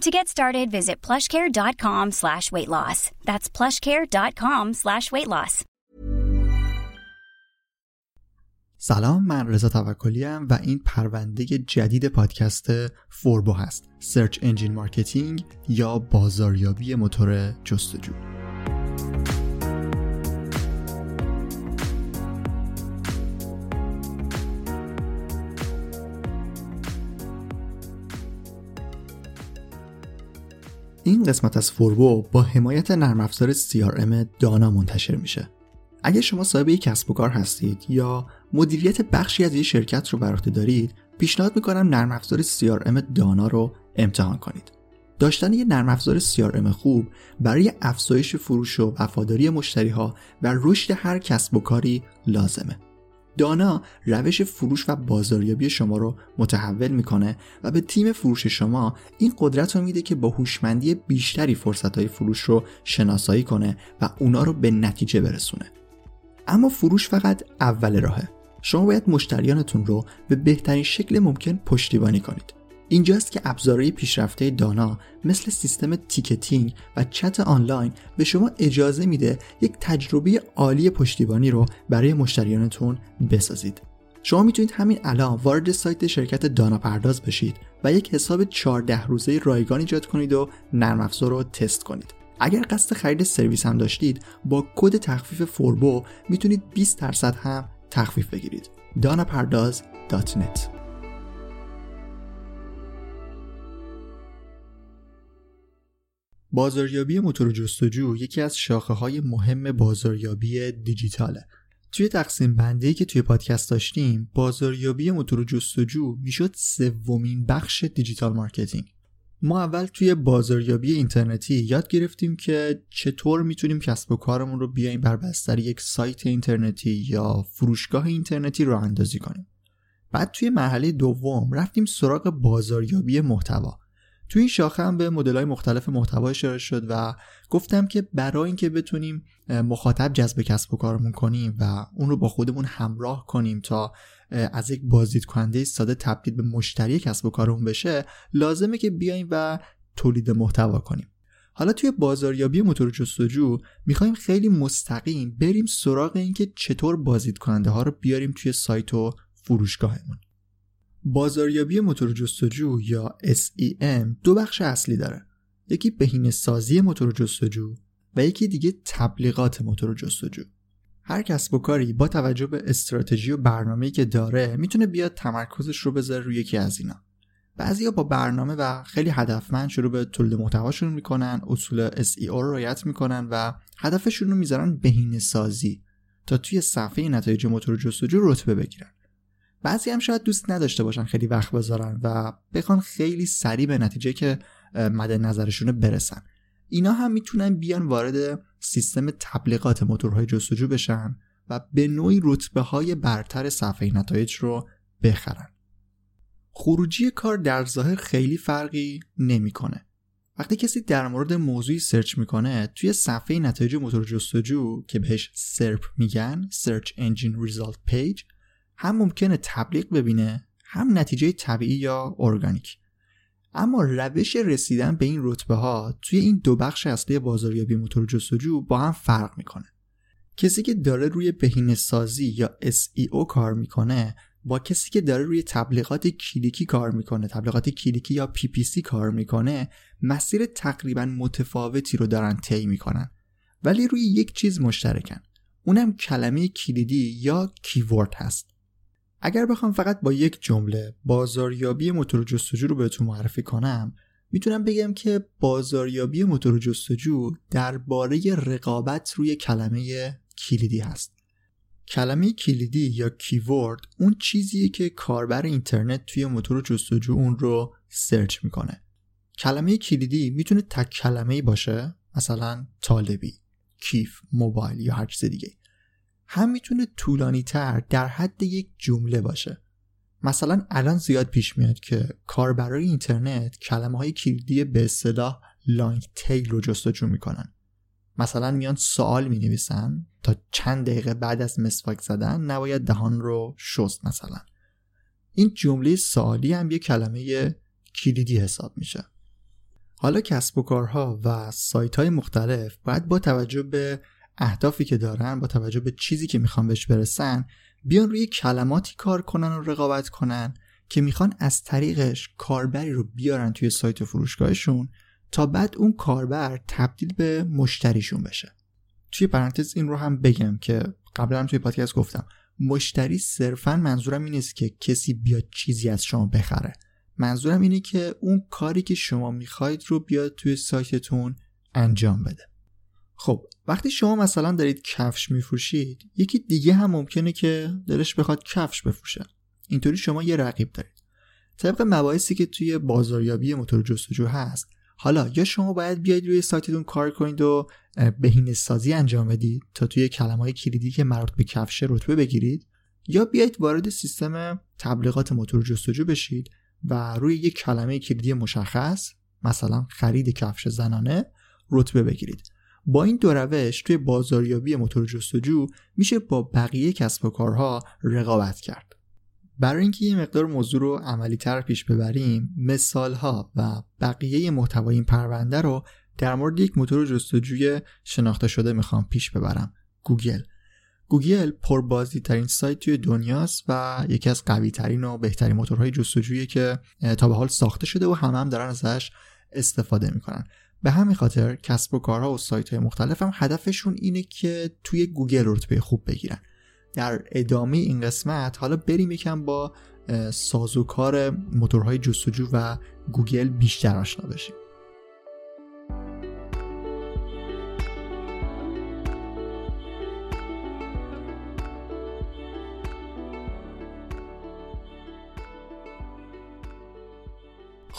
To get started, visit plushcare.com slash weight loss. That's plushcare.com slash weight loss. سلام من رضا توکلی و این پرونده جدید پادکست فوربو هست search engine marketing یا بازاریابی موتور جستجو این قسمت از فوربو با حمایت نرم افزار CRM دانا منتشر میشه. اگه شما صاحب یک کسب و کار هستید یا مدیریت بخشی از یک شرکت رو بر دارید، پیشنهاد می‌کنم نرم افزار CRM دانا رو امتحان کنید. داشتن یک نرم افزار CRM خوب برای افزایش فروش و وفاداری مشتری ها و رشد هر کسب و کاری لازمه. دانا روش فروش و بازاریابی شما رو متحول می‌کنه و به تیم فروش شما این قدرت رو میده که با هوشمندی بیشتری فرصت های فروش رو شناسایی کنه و اونا رو به نتیجه برسونه. اما فروش فقط اول راهه. شما باید مشتریانتون رو به بهترین شکل ممکن پشتیبانی کنید. اینجاست که ابزارهای پیشرفته دانا مثل سیستم تیکتینگ و چت آنلاین به شما اجازه میده یک تجربه عالی پشتیبانی رو برای مشتریانتون بسازید. شما می‌تونید همین الان وارد سایت شرکت دانا پرداز بشید و یک حساب 14 روزه رایگان ایجاد کنید و نرم افزار رو تست کنید. اگر قصد خرید سرویس هم داشتید با کد تخفیف فوربو می‌تونید 20 درصد هم تخفیف بگیرید. danapardaz.net بازاریابی موتور جستجو یکی از شاخه های مهم بازاریابی دیجیتاله. توی تقسیم بندی که توی پادکست داشتیم بازاریابی موتور جستجو می‌شد سومین بخش digital marketing. ما اول توی بازاریابی اینترنتی یاد گرفتیم که چطور می‌تونیم کسب و کارمون رو بیایم بر بستر یک سایت اینترنتی یا فروشگاه اینترنتی راه اندازی کنیم. بعد توی مرحله دوم رفتیم سراغ بازاریابی محتوا. تو این شاخه هم به مدل های مختلف محتوا اشاره شد و گفتم که برای اینکه بتونیم مخاطب جذب کسب و کارمون کنیم و اون رو با خودمون همراه کنیم تا از یک بازدید کننده ساده تبدیل به مشتری کسب و کارمون بشه لازمه که بیایم و تولید محتوا کنیم. حالا توی بازاریابی موتور جستجو می‌خوایم خیلی مستقیم بریم سراغ اینکه چطور بازدید کننده ها رو بیاریم توی سایت و فروشگاهمون. بازاریابی موتور جستجو یا SEM دو بخش اصلی داره. یکی بهینه سازی موتور جستجو و یکی دیگه تبلیغات موتور جستجو. هر کسب و کاری با توجه به استراتژی و برنامه‌ای که داره می‌تونه بیاد تمرکزش رو بذاره روی یکی از اینا. بعضیا با برنامه و خیلی هدفمند شروع به تولید محتواشون می‌کنن اصول SEO رو رعایت می‌کنن و هدفشون رو می‌ذارن بهینه سازی تا توی صفحه نتایج موتور جستجو رتبه بگیرن. بعضی هم شاید دوست نداشته باشن خیلی وقت بذارن و بخوان خیلی سریع به نتیجه که مد نظرشونه برسن. اینا هم می‌تونن بیان وارد سیستم تبلیغات موتورهای جستجو بشن و به نوعی رتبه های برتر صفحه نتایج رو بخرن. خروجی کار در ظاهر خیلی فرقی نمی‌کنه. وقتی کسی در مورد موضوعی سرچ می‌کنه توی صفحه نتایج موتور جستجو که بهش سرپ میگن Search Engine Result Page هم ممکنه تبلیغ ببینه هم نتیجه طبیعی یا ارگانیک. اما روش رسیدن به این رتبه ها توی این دو بخش اصلی بازاریابی موتور جستجو با هم فرق می‌کنه. کسی که داره روی بهینه سازی یا SEO کار می‌کنه با کسی که داره روی تبلیغات کلیکی کار می‌کنه تبلیغات کلیکی یا PPC کار می‌کنه مسیر تقریبا متفاوتی رو دارن طی می‌کنن. ولی روی یک چیز مشترکن. اونم کلمه کلیدی یا کیورد هست. اگر بخوام فقط با یک جمله بازاریابی موتور جستجو رو بهتون معرفی کنم می‌تونم بگم که بازاریابی موتور جستجو درباره رقابت روی کلمه کلیدی هست. کلمه کلیدی یا کیورد اون چیزیه که کاربر اینترنت توی موتور جستجو اون رو سرچ می‌کنه. کلمه کلیدی می‌تونه تک کلمه باشه مثلا طالبی کیف موبایل یا هر چیز دیگه هم می‌تونه طولانی تر در حد یک جمله باشه. مثلا الان زیاد پیش میاد که کاربرای اینترنت کلمه های کلیدی به اصطلاح لانگ تیل رو جستجو می‌کنن. مثلا میان سوال می نویسن تا چند دقیقه بعد از مسواک زدن نباید دهان رو شست مثلا. این جمله سوالی هم یه کلمه کلیدی حساب میشه. حالا کسب و کارها و سایت های مختلف باید با توجه به اهدافی که دارن با توجه به چیزی که می‌خوان بهش برسن بیان روی کلماتی کار کنن و رقابت کنن که می‌خوان از طریقش کاربری رو بیارن توی سایت فروشگاهشون تا بعد اون کاربر تبدیل به مشتریشون بشه. توی پرانتز این رو هم بگم که قبلا توی پادکست گفتم مشتری صرفا منظورم این نیست که کسی بیاد چیزی از شما بخره. منظورم اینه که اون کاری که شما می‌خواید رو بیاد توی سایتتون انجام بده. خب وقتی شما مثلا دارید کفش میفروشید یکی دیگه هم ممکنه که دلش بخواد کفش بفروشه. اینطوری شما یه رقیب دارید. طبق مباحثی که توی بازاریابی موتور جستجو هست حالا یا شما باید بیاید روی سایتتون کار کنید و بهینه سازی انجام بدید تا توی کلمه های کلیدی که مربوط به کفش رتبه بگیرید یا بیایید وارد سیستم تبلیغات موتور جستجو بشید و روی یک کلمه کلیدی مشخص مثلا خرید کفش زنانه رتبه بگیرید. با این دو روش توی بازاریابی موتور جستجو میشه با بقیه کسب و کارها رقابت کرد. برای اینکه یه مقدار موضوع رو عملی تر پیش ببریم مثال ها و بقیه محتوای این پرونده رو در مورد یک موتور جستجوی شناخته شده می‌خوام پیش ببرم. گوگل. گوگل پربازدید ترین سایت توی دنیاست و یکی از قوی ترین و بهترین موتورهای جستجویی که تا به حال ساخته شده و همه هم دارن ازش استفاده می‌کنن. به همین خاطر کسب و کارها و سایت های مختلف هم هدفشون اینه که توی گوگل رتبه خوب بگیرن. در ادامه این قسمت حالا بریم یکم با سازوکار موتورهای جستجو و گوگل بیشتر آشنا بشیم.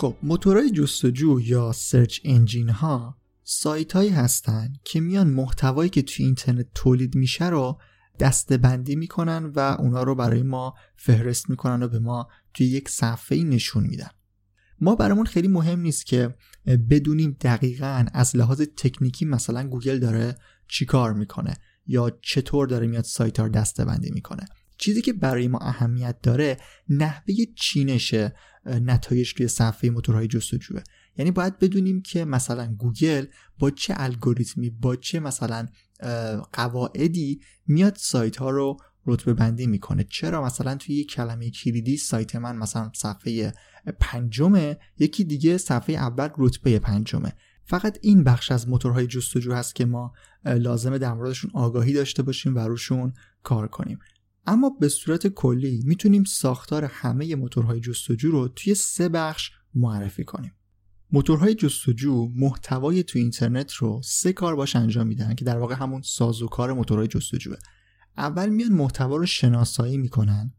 خب موتورهای جستجو یا search engine ها سایت هایی هستن که میان محتوایی که توی اینترنت تولید میشه رو دسته بندی می‌کنن و اونا رو برای ما فهرست می‌کنن و به ما توی یک صفحه نشون میدن. ما برامون خیلی مهم نیست که بدونیم دقیقا از لحاظ تکنیکی مثلا گوگل داره چیکار می‌کنه یا چطور داره میاد سایت ها رو دسته بندی می‌کنه. چیزی که برای ما اهمیت داره نحوه چینش نتایج توی صفحه موتورهای جستجوه. یعنی باید بدونیم که مثلا گوگل با چه الگوریتمی با چه مثلا قواعدی میاد سایت ها رو رتبه بندی می‌کنه. چرا؟ مثلا توی یک کلمه کلیدی سایت من مثلا صفحه پنجمه یکی دیگه صفحه اول رتبه پنجمه. فقط این بخش از موتورهای جستجو هست که ما لازمه در موردشون آگاهی داشته باشیم و روشون کار کنیم. اما به صورت کلی می‌تونیم ساختار همه موتورهای جستجو رو توی سه بخش معرفی کنیم. موتورهای جستجو محتوای تو اینترنت رو سه کار باش انجام میدن که در واقع همون سازوکار موتورهای جستجوه. اول میان محتوا رو شناسایی می‌کنن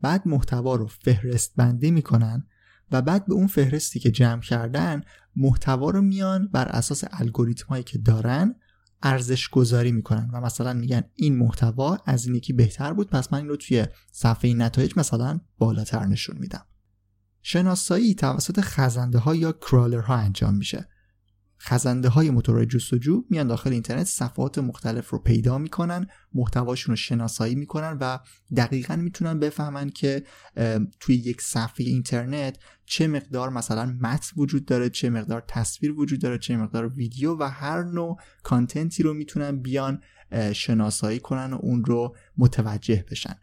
بعد محتوا رو فهرست بندی می‌کنن و بعد به اون فهرستی که جمع کردن محتوا رو میان بر اساس الگوریتم هایی که دارن ارزش گذاری می‌کنن. و مثلا میگن این محتوا از این یکی بهتر بود پس من این رو توی صفحه نتایج مثلا بالاتر نشون میدم. شناسایی توسط خزنده ها یا کرالر ها انجام میشه. خزنده های موتورهای جستجو میان داخل اینترنت صفحات مختلف رو پیدا می‌کنن محتواشون رو شناسایی می‌کنن و دقیقا می‌تونن بفهمن که توی یک صفحه اینترنت چه مقدار مثلا متن وجود داره چه مقدار تصویر وجود داره چه مقدار ویدیو و هر نوع کانتنتی رو می‌تونن بیان شناسایی کنن و اون رو متوجه بشن.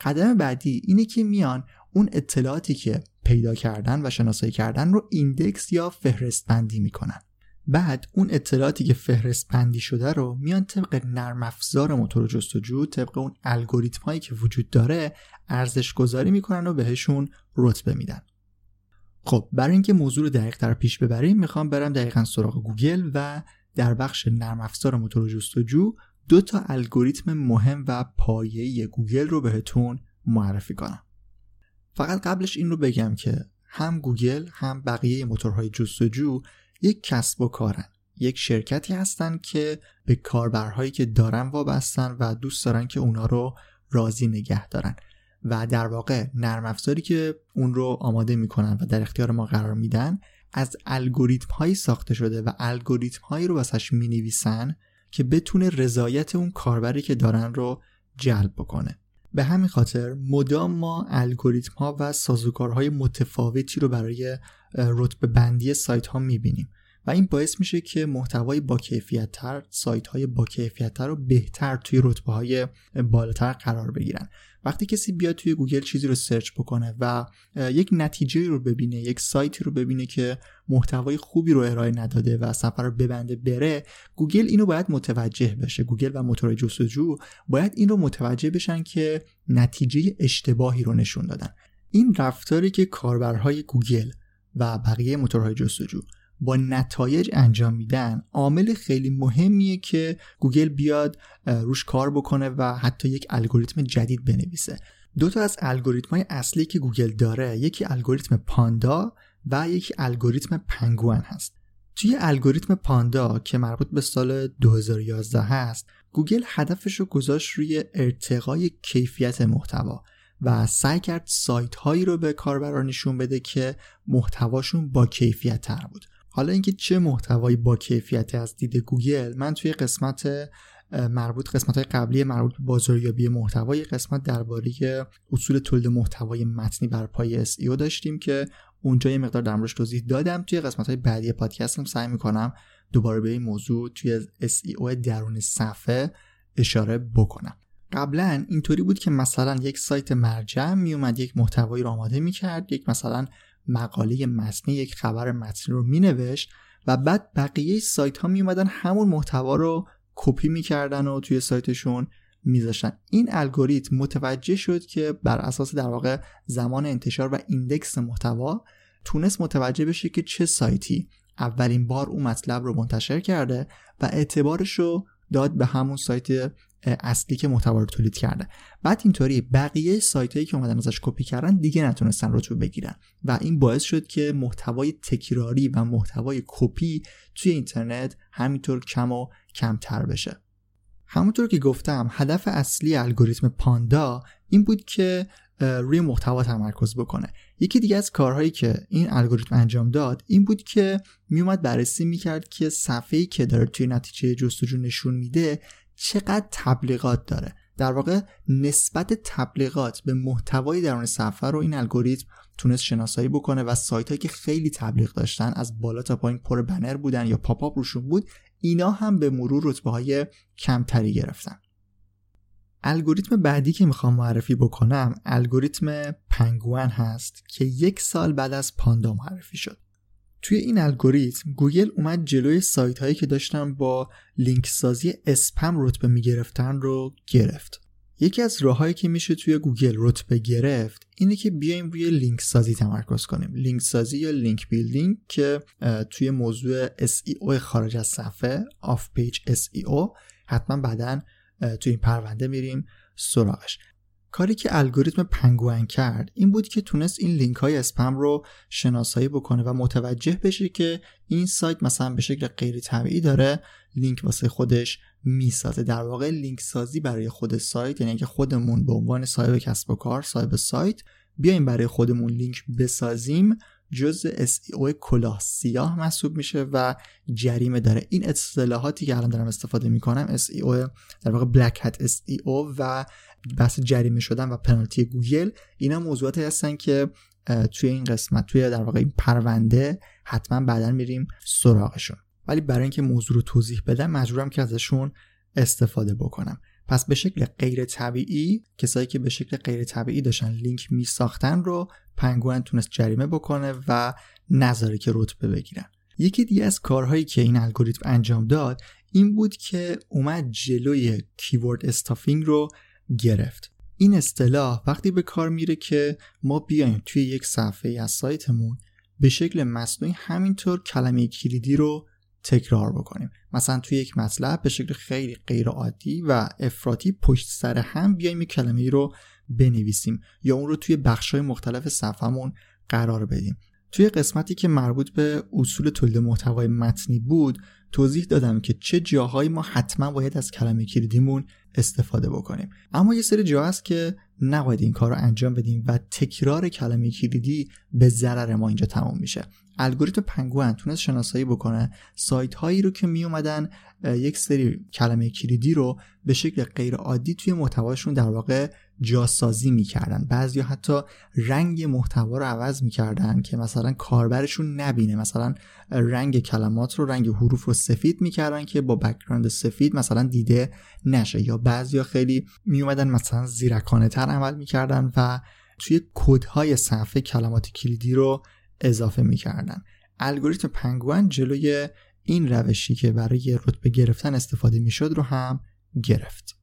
قدم بعدی اینه که میان اون اطلاعاتی که پیدا کردن و شناسایی کردن رو index یا فهرست بندی می‌کنن. بعد اون اطلاعاتی که فهرست بندی شده رو میان طبق نرم افزار موتور جستجو طبق اون الگوریتم هایی که وجود داره ارزش گذاری می‌کنن و بهشون رتبه میدن. خب برای اینکه موضوع رو دقیق تر پیش ببریم می‌خوام برم دقیقا سراغ گوگل و در بخش نرم افزار موتور جستجو دو تا الگوریتم مهم و پایه‌ای گوگل رو بهتون معرفی کنم. فقط قبلش این رو بگم که هم گوگل هم بقیه موتورهای جستجو یک کسب و کارن. یک شرکتی هستن که به کاربرهایی که دارن وابستن و دوست دارن که اونا رو راضی نگه دارن. و در واقع نرم افزاری که اون رو آماده می‌کنن و در اختیار ما قرار میدن از الگوریتم هایی ساخته شده و الگوریتم هایی رو واسش می نویسن که بتونه رضایت اون کاربری که دارن رو جلب بکنه. به همین خاطر مدام ما الگوریتم ها و سازوکارهای متفاوتی رو برای رتبه بندی سایت ها می‌بینیم. و این باعث میشه که محتوای با کیفیت تر سایت های با کیفیت تر رو بهتر توی رتبه های بالاتر قرار بگیرن. وقتی کسی بیاد توی گوگل چیزی رو search بکنه و یک نتیجه رو ببینه یک سایتی رو ببینه که محتوای خوبی رو ارائه نداده و صفحه رو ببنده بره گوگل اینو باید متوجه بشه. گوگل و موتور جستجو باید این رو متوجه بشن که نتیجه اشتباهی رو نشون دادن. این رفتاری که کاربرهای گوگل و بقیه موتورهای جستجو. با نتایج انجام میدن عامل خیلی مهمیه که گوگل بیاد روش کار بکنه و حتی یک الگوریتم جدید بنویسه. دو تا از الگوریتم های اصلی که گوگل داره یکی الگوریتم پاندا و یکی الگوریتم پنگوئن هست. توی الگوریتم پاندا که مربوط به سال 2011 هست گوگل هدفش رو گذاشت روی ارتقای کیفیت محتوا. و سعی کرد سایت هایی رو به کاربران نشون بده که محتواشون با کیفیت تر بود. حالا اینکه چه محتوایی با کیفیتی از دید گوگل من توی قسمت مربوط قسمت های قبلی مربوط به بازاریابی محتوای قسمت درباره اصول تولید محتوای متنی بر پای SEO داشتیم که اونجا یه مقدار در توضیح دادم. توی قسمت های بعدی پادکستم سعی می‌کنم دوباره به این موضوع توی SEO درون صفحه اشاره بکنم. قبلا اینطوری بود که مثلا یک سایت مرجع میومد یک محتوایی رو آماده می‌کرد یک مثلا مقاله متنی یک خبر متنی رو مینوشت و بعد بقیه سایت ها می اومدن همون محتوا رو کپی می‌کردن و توی سایتشون میذاشتن. این الگوریتم متوجه شد که بر اساس در واقع زمان انتشار و index محتوا تونست متوجه بشه که چه سایتی اولین بار اون مطلب رو منتشر کرده و اعتبارش رو داد به همون سایت اصلی که محتوا رو تولید کرده. بعد اینطوری بقیه سایت هایی که اومدن ازش کپی کردن دیگه نتونستن رتبه بگیرن. و این باعث شد که محتوای تکراری و محتوای کپی توی اینترنت همینطور کم و کمتر بشه. همونطور که گفتم هدف اصلی الگوریتم پاندا این بود که روی محتوا تمرکز بکنه. یکی دیگه از کارهایی که این الگوریتم انجام داد این بود که میومد بررسی می‌کرد که صفحه‌ای که داره توی نتیجه جستجو نشون میده چقدر تبلیغات داره. در واقع نسبت تبلیغات به محتوای درون صفحه رو این الگوریتم تونست شناسایی بکنه و سایت هایی که خیلی تبلیغ داشتن از بالا تا پایین پر بنر بودن یا پاپ روشون بود اینا هم به مرور رتبه های کمتری گرفتن. الگوریتم بعدی که می‌خوام معرفی بکنم الگوریتم پنگوان هست که یک سال بعد از پاندا معرفی شد. توی این الگوریتم گوگل اومد جلوی سایت هایی که داشتن با لینک سازی اسپم رتبه می‌گرفتن رو گرفت. یکی از راههایی که میشه توی گوگل رتبه گرفت اینه که بیایم روی لینک سازی تمرکز کنیم. لینک سازی یا link building که توی موضوع SEO خارج از صفحه off page SEO حتما بعدا توی این پرونده میریم سراغش. کاری که الگوریتم پنگوئن کرد این بود که تونست این لینک های اسپم رو شناسایی بکنه و متوجه بشه که این سایت مثلا به شکل غیر طبیعی داره لینک واسه خودش می‌سازه. در واقع لینک سازی برای خود سایت یعنی که خودمون به عنوان صاحب کسب و کار صاحب سایت بیایم برای خودمون لینک بسازیم جزء SEO کلاه سیاه محسوب میشه و جریمه داره. این اصطلاحاتی که الان دارم استفاده می‌کنم SEO در واقع black hat SEO و بحث جریمه شدن و پنالتی گوگل اینا موضوعاتی هستن که توی این قسمت توی در واقع این پرونده حتما بعدا میریم سراغشون. ولی برای اینکه موضوع رو توضیح بدم مجبورم که ازشون استفاده بکنم. پس به شکل غیر طبیعی کسایی که به شکل غیر طبیعی داشتن لینک می ساختن رو پنگوئن تونست جریمه بکنه و نظره که رتبه بگیرن. یکی دیگه از کارهایی که این الگوریتم انجام داد این بود که اومد جلوی کیورد استافینگ رو گرفت. این اصطلاح وقتی به کار میره که ما بیایم توی یک صفحه از سایتمون به شکل مصنوعی همینطور کلمه کلیدی رو تکرار بکنیم. مثلا توی یک مطلب به شکل خیلی غیر عادی و افراطی پشت سر هم بیایم یک کلمه ای رو بنویسیم یا اون رو توی بخش های مختلف صفحمون قرار بدیم. توی قسمتی که مربوط به اصول تولید محتوای متنی بود توضیح دادم که چه جاهایی ما حتما باید از کلمه کلیدیمون استفاده بکنیم. اما یه سری جا هست که نباید این کار رو انجام بدیم و تکرار کلمه کلیدی به ضرر ما اینجا تمام میشه. الگوریتم پنگوئن تونست شناسایی بکنه. سایت هایی رو که می اومدن یک سری کلمه کلیدی رو به شکل غیر عادی توی محتواشون در واقع جاسازی می‌کردن. بعضیا حتی رنگ محتوا رو عوض می‌کردن که مثلا کاربرشون نبینه. مثلا رنگ کلمات رو رنگ حروف رو سفید می‌کردن که با background سفید مثلا دیده نشه. یا بعضیا خیلی میومدن مثلا زیرکانه تر عمل می‌کردن و توی کدهای صفحه کلمات کلیدی رو اضافه می‌کردن. الگوریتم پنگوئن جلوی این روشی که برای رتبه گرفتن استفاده می‌شد رو هم گرفت.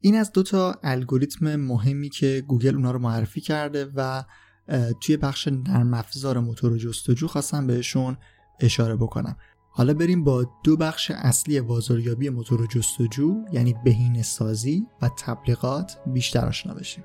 این از دوتا الگوریتم مهمی که گوگل اونا رو معرفی کرده و توی بخش نرم افزار موتور جستجو خواستم بهشون اشاره بکنم. حالا بریم با دو بخش اصلی بازاریابی موتور جستجو یعنی بهینه سازی و تبلیغات بیشتر آشنا بشیم.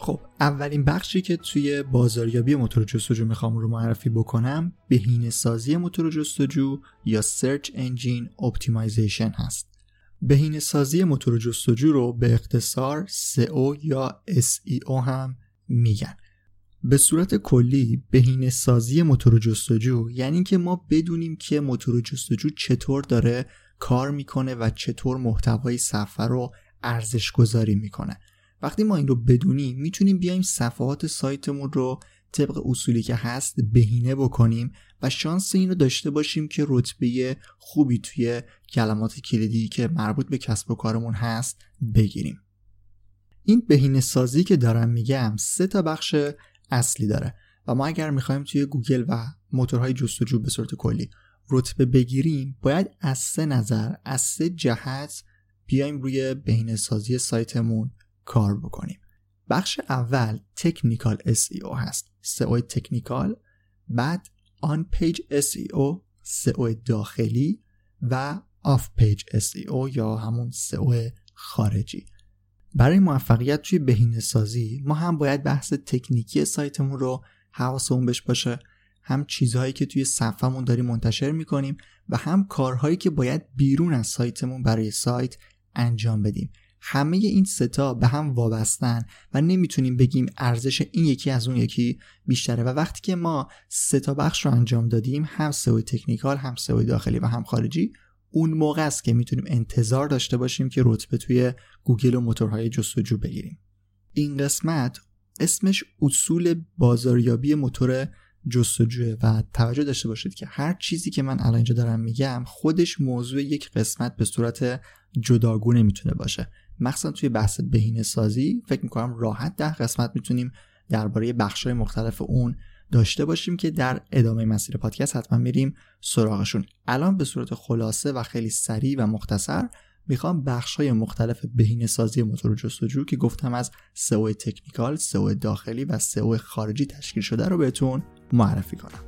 خب اولین بخشی که توی بازاریابی موتور جستجو می‌خوام رو معرفی بکنم بهینه سازی موتور جستجو یا Search Engine Optimization هست. بهینه سازی موتور جستجو رو به اختصار SEO یا SEO هم میگن. به صورت کلی بهینه سازی موتور جستجو یعنی که ما بدونیم که موتور جستجو چطور داره کار می‌کنه و چطور محتوای صفحه رو ارزش گذاری می‌کنه. وقتی ما این رو بدونیم می‌تونیم بیایم صفحات سایتمون رو طبق اصولی که هست بهینه بکنیم و شانس این رو داشته باشیم که رتبه خوبی توی کلمات کلیدی که مربوط به کسب و کارمون هست بگیریم. این بهینه سازی که دارم میگم سه تا بخش اصلی داره و ما اگر می‌خوایم توی گوگل و موتورهای جستجو به صورت کلی رتبه بگیریم باید از سه نظر از سه جهت بیایم روی بهینه سازی سایتمون کار بکنیم. بخش اول technical SEO هست. SEO technical بعد on-page SEO SEO داخلی و off-page SEO یا همون SEO خارجی. برای موفقیت توی بهینه سازی ما هم باید بحث تکنیکی سایتمون رو حواسمون بهش باشه. هم چیزهایی که توی صفحمون داریم منتشر می‌کنیم و هم کارهایی که باید بیرون از سایتمون برای سایت انجام بدیم. همه این ستا به هم وابستن و نمی‌تونیم بگیم ارزش این یکی از اون یکی بیشتره. و وقتی که ما ستا بخش رو انجام دادیم هم سئو تکنیکال هم سئو داخلی و هم خارجی اون موقع است که می‌تونیم انتظار داشته باشیم که رتبه توی گوگل و موتورهای جستجو بگیریم. این قسمت اسمش اصول بازاریابی موتور جستجوه و توجه داشته باشید که هر چیزی که من الان اینجا دارم میگم خودش موضوع یک قسمت به صورت جداگونه می‌تونه باشه. مخصوصا توی بحث بهینه سازی فکر می‌کنم راحت ده قسمت می‌تونیم درباره بخشهای مختلف اون داشته باشیم که در ادامه مسیر پادکست حتما میریم سراغشون الان به صورت خلاصه و خیلی سریع و مختصر می‌خوام بخش های مختلف بهینه سازی موتور جستجو که گفتم از سئو تکنیکال، سئو داخلی و سئو خارجی تشکیل شده رو بهتون معرفی کنم.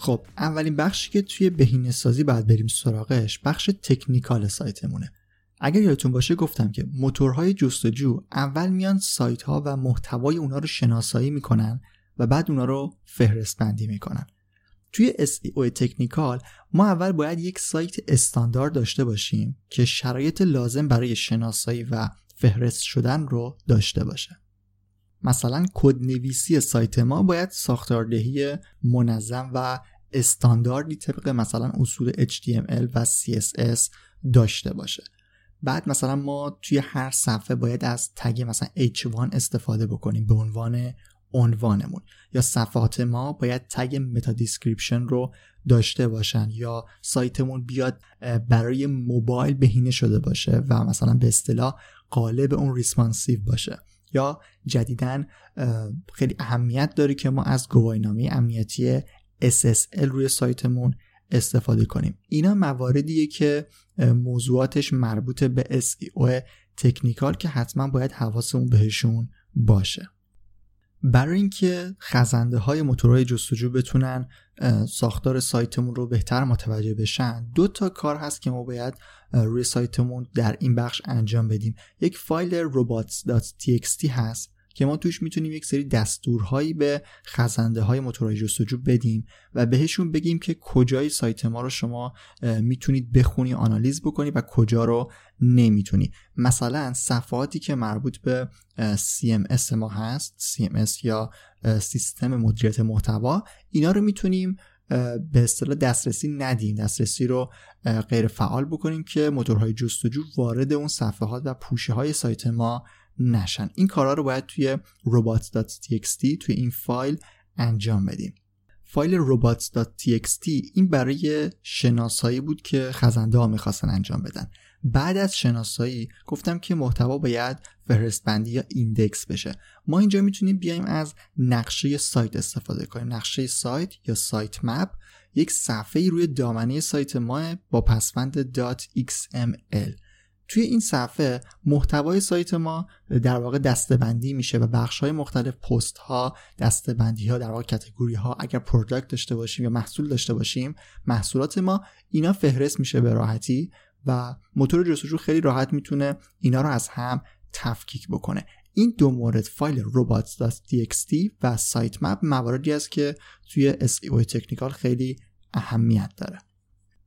خب اولین بخشی که توی بهینه سازی باید بریم سراغش بخش تکنیکال سایتمونه. اگر یادتون باشه گفتم که موتورهای جستجو اول میان سایت ها و محتوای اونا رو شناسایی می‌کنن و بعد اونا رو فهرست بندی می‌کنن. توی SEO تکنیکال ما اول باید یک سایت استاندارد داشته باشیم که شرایط لازم برای شناسایی و فهرست شدن رو داشته باشه. مثلا کد نویسی سایت ما باید ساختاردهی منظم و استانداردی طبق مثلا اصول HTML و CSS داشته باشه. بعد مثلا ما توی هر صفحه باید از tag مثلا H1 استفاده بکنیم به عنوان عنوانمون. یا صفحات ما باید tag meta description رو داشته باشن یا سایتمون بیاد برای موبایل بهینه شده باشه و مثلا به اصطلاح قالب اون ریسپانسیو باشه. یا جدیدا خیلی اهمیت داره که ما از گواهینامه امنیتی SSL روی سایتمون استفاده کنیم. اینا مواردیه که موضوعاتش مربوط به SEO تکنیکال که حتما باید حواسمون بهشون باشه. برای اینکه خزنده های موتورهای جستجو بتونن ساختار سایتمون رو بهتر متوجه بشن دو تا کار هست که ما باید روی سایتمون در این بخش انجام بدیم. یک فایل robots.txt هست. که ما توش می‌تونیم یک سری دستورهایی به خزنده های موتورهای جستجو بدیم و بهشون بگیم که کجای سایت ما رو شما می‌تونید بخونی آنالیز بکنی و کجا رو نمی‌تونی. مثلا صفحاتی که مربوط به CMS ما هست CMS یا سیستم مدیریت محتوا اینا رو می‌تونیم به اصطلاح دسترسی ندیم. دسترسی رو غیر فعال بکنیم که موتورهای جستجو وارد اون صفحات و پوشه های سایت ما نشن. این کارا رو باید توی robots.txt توی این فایل انجام بدیم. فایل robots.txt این برای شناسایی بود که خزنده ها می‌خواستن انجام بدن. بعد از شناسایی گفتم که محتوا باید فهرست بندی یا index بشه. ما اینجا می‌تونیم بیایم از نقشه سایت استفاده کنیم. نقشه سایت یا sitemap یک صفحه روی دامنه سایت ما با پسوند .xml توی این صفحه محتوای سایت ما در واقع دسته‌بندی میشه و بخش های مختلف پست ها دسته‌بندی ها در واقع category ها اگر product داشته باشیم یا محصول داشته باشیم محصولات ما اینا فهرست میشه به راحتی و موتور جستجو خیلی راحت می‌تونه اینا رو از هم تفکیک بکنه. این دو مورد فایل robots.txt و سایت مپ مواردی است که توی SEO تکنیکال خیلی اهمیت داره.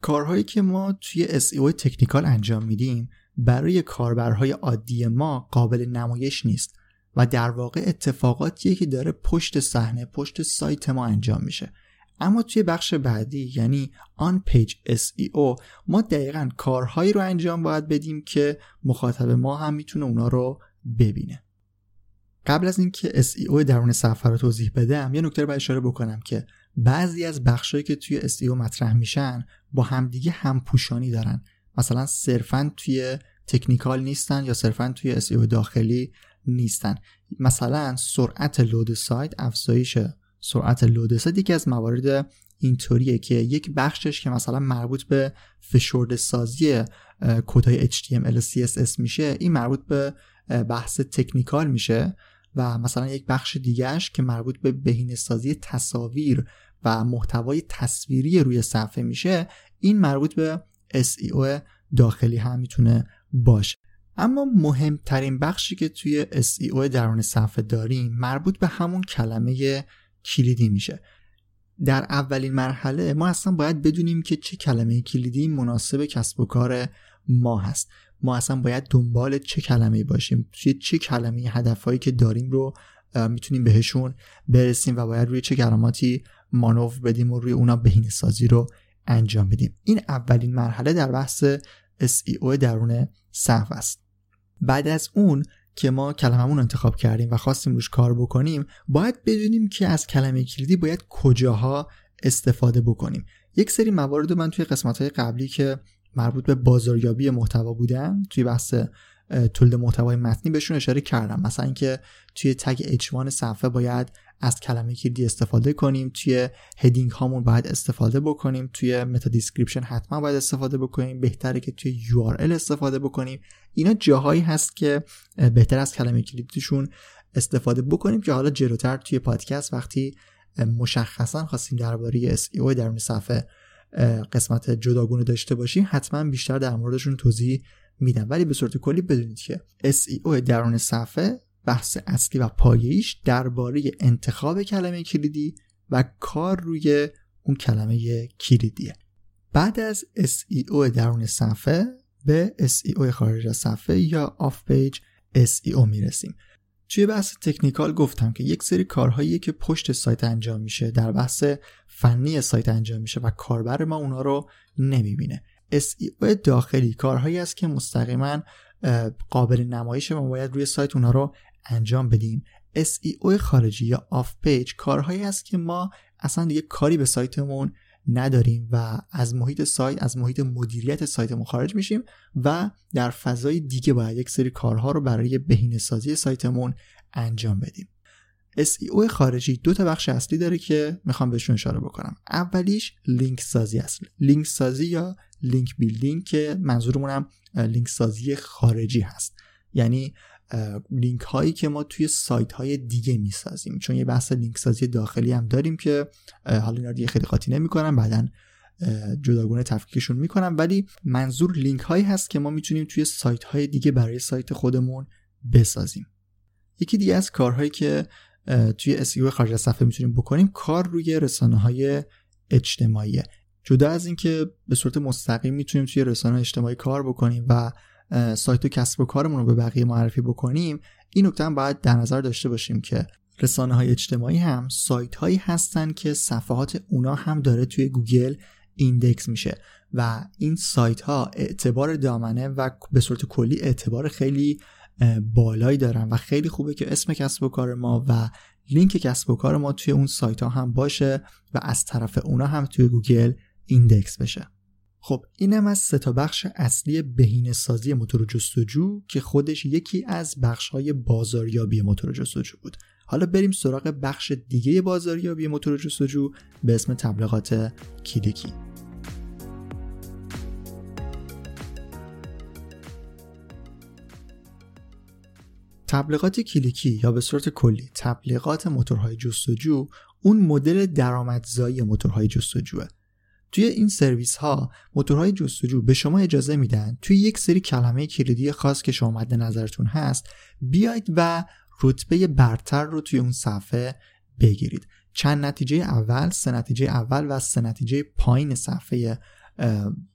کارهایی که ما توی SEO تکنیکال انجام میدیم برای کاربرهای عادی ما قابل نمایش نیست و در واقع اتفاقاتیه که داره پشت صحنه پشت سایت ما انجام میشه. اما توی بخش بعدی یعنی آن پیج SEO ما دقیقا کارهایی رو انجام باید بدیم که مخاطب ما هم می‌تونه اونا رو ببینه. قبل از اینکه SEO درون صفحه رو توضیح بدم یه نکته رو باید اشاره بکنم که بعضی از بخشهایی که توی SEO مطرح میشن با همدیگه همپوشانی دارن. مثلا صرفا توی تکنیکال نیستن یا صرفا توی SEO داخلی نیستن. مثلا سرعت لود سایت افزایش سرعت لود سایت یکی از موارد اینطوریه که یک بخشش که مثلا مربوط به فشرده سازی کدهای HTML CSS میشه این مربوط به بحث تکنیکال میشه و مثلا یک بخش دیگهش که مربوط به بهینه سازی تصاویر و محتوای تصویری روی صفحه میشه این مربوط به SEO داخلی هم می‌تونه باشه. اما مهمترین بخشی که توی SEO درون صفحه داریم مربوط به همون کلمه کلیدی میشه. در اولین مرحله ما اصلا باید بدونیم که چه کلمه کلیدی مناسب کسب و کار ما هست. ما اصلا باید دنبال چه کلمه باشیم توی چه کلمه هدفهایی که داریم رو می‌تونیم بهشون برسیم و باید روی چه کلماتی مانور بدیم و روی اونا بهینه سازی رو انجام بدیم. این اولین مرحله در بحث SEO درون صفحه است. بعد از اون که ما کلممون انتخاب کردیم و خواستیم روش کار بکنیم باید بدونیم که از کلمه کلیدی باید کجاها استفاده بکنیم. یک سری موارد من توی قسمت های قبلی که مربوط به بازاریابی محتوا بودن توی بحث تولید محتوای متنی بهشون اشاره کردم. مثلا اینکه توی تگ اچوان صفحه باید از کلمه کلیدی استفاده کنیم. توی heading هامون باید استفاده بکنیم. توی meta description حتما باید استفاده بکنیم. بهتره که توی URL استفاده بکنیم. اینا جاهایی هست که بهتره از کلمه کلیدیمون استفاده بکنیم که حالا جلوتر توی پادکست وقتی مشخصا خواستیم درباره SEO درون صفحه قسمت جداگونه داشته باشیم حتما بیشتر در موردشون توضیح میدم. ولی به صورت کلی بدونید که SEO درون صفحه بحث اصلی و پایه‌ایش درباره انتخاب کلمه کلیدی و کار روی اون کلمه کلیدیه. بعد از SEO درون صفحه به SEO خارج از صفحه یا off-page SEO می‌رسیم. توی بحث technical گفتم که یک سری کارهایی که پشت سایت انجام میشه در بحث فنی سایت انجام میشه و کاربر ما اونا رو نمی‌بینه. SEO داخلی کارهایی است که مستقیما قابل نمایش ما باید روی سایت اونا رو انجام بدیم. SEO خارجی یا off-page کارهایی است که ما اصلا دیگه کاری به سایتمون نداریم و از محیط سایت از محیط مدیریت سایتمون خارج میشیم و در فضای دیگه باید یک سری کارها رو برای بهینه سازی سایتمون انجام بدیم. SEO خارجی دو تا بخش اصلی داره که می‌خوام بهشون اشاره بکنم. اولیش لینک سازی است. لینک سازی یا link building که منظورمونم لینک سازی خارجی هست. یعنی لینک هایی که ما توی سایت های دیگه می‌سازیم. چون یه بحث لینک سازی داخلی هم داریم که حالا اینا دیگه خیلی قاطی نمی‌کنم بعدا جداگونه تفکیکشون می‌کنم. ولی منظور لینک هایی هست که ما می‌تونیم توی سایت های دیگه برای سایت خودمون بسازیم. یکی دیگه از کارهایی که توی SEO خارج از صفحه می‌تونیم بکنیم کار روی رسانه های اجتماعی جدا از اینکه به صورت مستقیم می‌تونیم توی رسانه اجتماعی کار بکنیم و سایت و کسب و کارمون رو به بقیه معرفی بکنیم این نکته هم باید در نظر داشته باشیم که رسانه های اجتماعی هم سایت هایی هستن که صفحات اونا هم داره توی گوگل index میشه و این سایت ها اعتبار دامنه و به صورت کلی اعتبار خیلی بالایی دارن و خیلی خوبه که اسم کسب و کار ما و لینک کسب و کار ما توی اون سایت ها هم باشه و از طرف اونا هم توی گوگل index بشه. خب اینم از سه تا بخش اصلی بهینه سازی موتور جستجو که خودش یکی از بخش های بازاریابی موتور جستجو بود. حالا بریم سراغ بخش دیگه بازاریابی موتور جستجو به اسم تبلیغات کلیکی تبلیغات کلیکی یا به صورت کلی تبلیغات موتورهای جستجو اون مدل درآمدزایی موتورهای جستجوه. توی این سرویس ها موتورهای جستجو به شما اجازه میدن توی یک سری کلمه کلیدی خاص که شما مد نظرتون هست بیاید و رتبه برتر رو توی اون صفحه بگیرید. چند نتیجه اول سه نتیجه اول و سه نتیجه پایین صفحه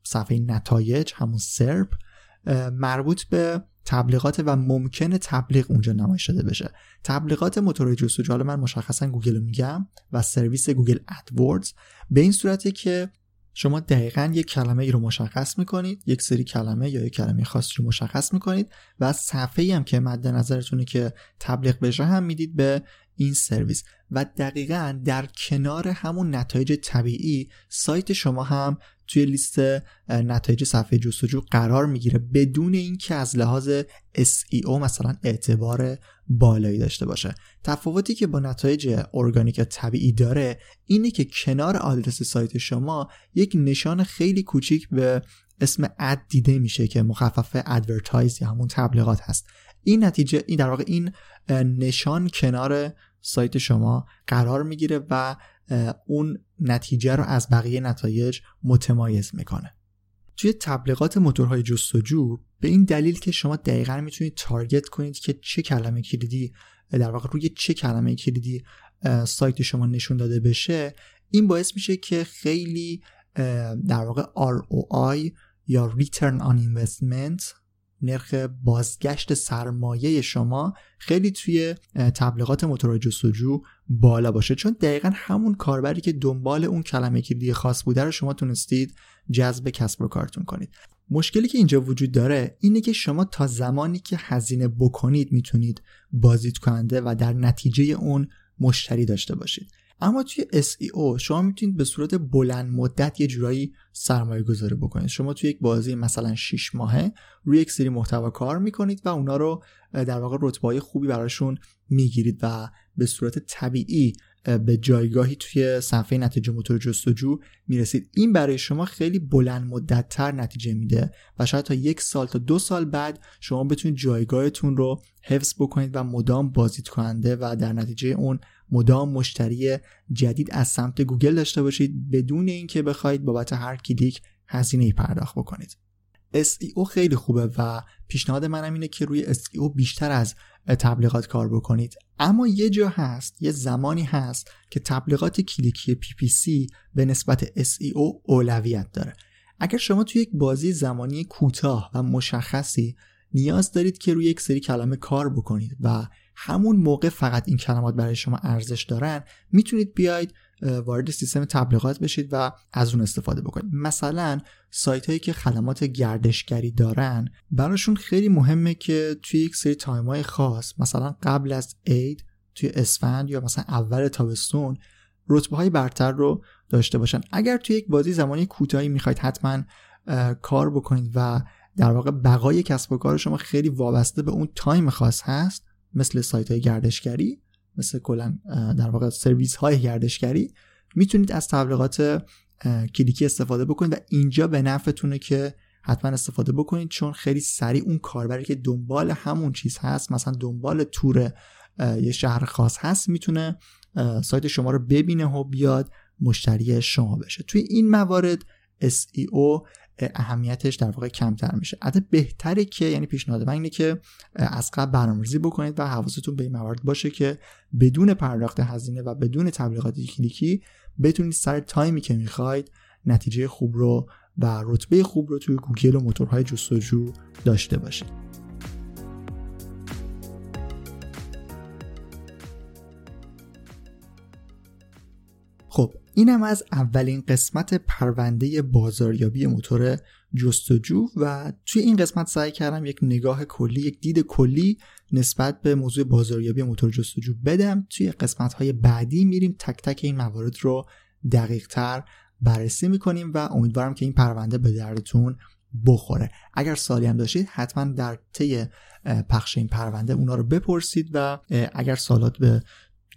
صفحه نتایج همون سرپ مربوط به تبلیغات و ممکنه تبلیغ اونجا نمایش داده بشه. تبلیغات موتورهای جستجو حالا من مشخصا گوگل رو میگم و سرویس Google AdWords به این صورته که شما دقیقا یک کلمه ای رو مشخص می‌کنید یک سری کلمه یا یک کلمه خاصی رو مشخص می‌کنید و صفحه ای هم که مد نظرتونه که تبلیغ بشه هم می‌دید به این سرویس. و دقیقا در کنار همون نتایج طبیعی سایت شما هم توی لیست نتایج صفحه جستجو قرار می‌گیره بدون اینکه از لحاظ SEO مثلا اعتبار بالایی داشته باشه. تفاوتی که با نتایج ارگانیک طبیعی داره اینه که کنار آدرس سایت شما یک نشان خیلی کوچیک به اسم ad دیده میشه که مخفف advertise یا همون تبلیغات هست. این نتیجه این در واقع این نشان کنار سایت شما قرار می‌گیره و اون نتیجه رو از بقیه نتایج متمایز می‌کنه. توی تبلیغات موتورهای جستجو به این دلیل که شما دقیقا می‌تونید تارگت کنید که چه کلمه کلیدی در واقع روی چه کلمه کلیدی سایت شما نشون داده بشه این باعث میشه که خیلی در واقع ROI یا Return on Investment نرخ بازگشت سرمایه شما خیلی توی تبلیغات موتورهای جستجو بالا باشه. چون دقیقا همون کاربری که دنبال اون کلمه کلیدی خاص بوده رو شما تونستید جذب کسب و کارتون کنید. مشکلی که اینجا وجود داره اینه که شما تا زمانی که هزینه بکنید می‌تونید بازدید کننده و در نتیجه اون مشتری داشته باشید. اما توی SEO شما می‌تونید به صورت بلند مدت یه جورایی سرمایه گذاری بکنید. شما توی یک بازی مثلا 6 ماهه روی یک سری محتوا کار می‌کنید و اونا رو در واقع رتبه خوبی براشون می‌گیرید و به صورت طبیعی به جایگاهی توی صفحه نتیجه موتور جستجو می‌رسید. این برای شما خیلی بلند مدت تر نتیجه میده و شاید تا یک سال تا دو سال بعد شما بتونید جایگاهتون رو حفظ بکنید و مدام بازدید کننده و در نتیجه اون مدام مشتری جدید از سمت گوگل داشته باشید بدون اینکه بخواید بابت هر کلیک هزینه ای پرداخت بکنید. SEO خیلی خوبه و پیشنهاد منم اینه که روی SEO بیشتر از تبلیغات کار بکنید. اما یه جا هست یه زمانی هست که تبلیغات کلیکی PPC به نسبت SEO اولویت داره. اگر شما توی یک بازی زمانی کوتاه و مشخصی نیاز دارید که روی یک سری کلمه کار بکنید و همون موقع فقط این کلمات برای شما ارزش دارن می‌تونید بیاید وارد سیستم تبلیغات بشید و از اون استفاده بکنید. مثلا سایت هایی که خدمات گردشگری دارن براشون خیلی مهمه که توی یک سری time های خاص مثلا قبل از عید توی اسفند یا مثلا اول تابستون رتبه های برتر رو داشته باشن. اگر توی یک بازه زمانی کوتاهی می‌خواید حتما کار بکنید و در واقع بقای کسب و کار شما خیلی وابسته به اون time خاص هست مثل سایت های گردشگری مثل کلا در واقع سرویس های گردشگری می‌تونید از تبلیغات کلیکی استفاده بکنید و اینجا به نفعتونه که حتما استفاده بکنید چون خیلی سریع اون کاربری که دنبال همون چیز هست مثلا دنبال تور یه شهر خاص هست می‌تونه سایت شما رو ببینه و بیاد مشتری شما بشه. توی این موارد SEO اهمیتش در واقع کمتر میشه. البته بهتره که یعنی پیشنهاد من اینه که از قبل برنامه‌ریزی بکنید و حواستون به این موارد باشه که بدون پرداخت هزینه و بدون تبلیغات کلیکی بتونید سر تایمی که می‌خواید نتیجه خوب رو و رتبه خوب رو توی گوگل و موتورهای جستجو داشته باشید. اینم از اولین قسمت پرونده بازاریابی موتور جستجو و توی این قسمت سعی کردم یک نگاه کلی یک دید کلی نسبت به موضوع بازاریابی موتور جستجو بدم. توی قسمت های بعدی میریم تک تک این موارد رو دقیق تر بررسی می‌کنیم و امیدوارم که این پرونده به دردتون بخوره. اگر سالی هم داشتید حتما در طی پخش این پرونده اونا رو بپرسید و اگر سالات به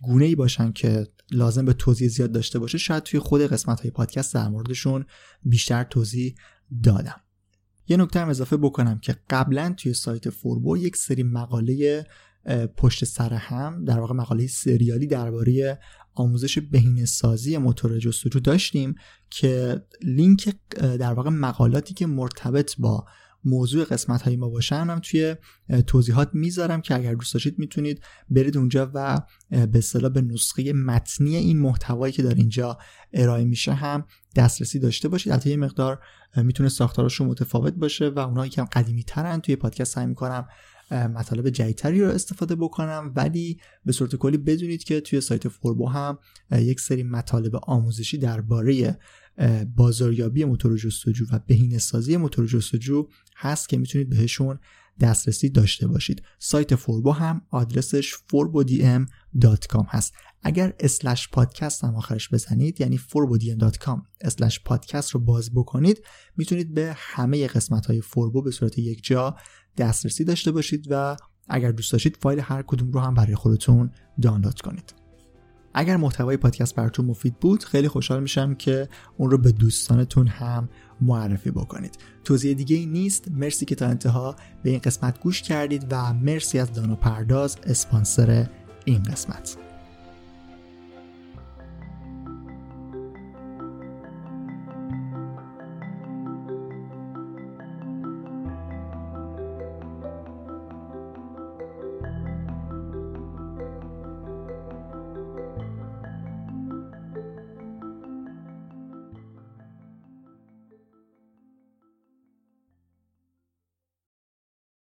گونه ای باشن که لازم به توضیح زیاد داشته باشه شاید توی خود قسمت های پادکست در موردشون بیشتر توضیح دادم. یه نکته هم اضافه بکنم که قبلا توی سایت فوربو یک سری مقاله پشت سر هم در واقع مقاله سریالی درباره آموزش بهینه سازی موتور جستجو داشتیم که لینک در واقع مقالاتی که مرتبط با موضوع قسمت های ما باشن هم توی توضیحات می‌ذارم که اگر دوست داشتید می‌تونید برید اونجا و به اصطلاح به نسخه متنی این محتوایی که در اینجا ارائه میشه هم دسترسی داشته باشید. البته یه مقدار می‌تونه ساختارشون متفاوت باشه و اونها یکم قدیمی ترن توی پادکست سعی می‌کنم مطالب جدیدتری رو استفاده بکنم. ولی به صورت کلی بدونید که توی سایت فوربو هم یک سری مطالب آموزشی درباره بازاریابی موتور جستجو و بهینه سازی موتور جستجو هست که می‌تونید بهشون دسترسی داشته باشید. سایت فوربو هم آدرسش forbodm.com هست. اگر اسلش پادکست هم آخرش بزنید یعنی forbodm.com اسلش پادکست رو باز بکنید می‌تونید به همه قسمت های فوربو به صورت یک جا دسترسی داشته باشید و اگر دوست داشتید فایل هر کدوم رو هم برای خودتون دانلود کنید. اگر محتوای پادکست براتون مفید بود خیلی خوشحال میشم که اون رو به دوستانتون هم معرفی بکنید. توضیح دیگه ای نیست. مرسی که تا انتها به این قسمت گوش کردید و مرسی از دانو پرداز اسپانسر این قسمت.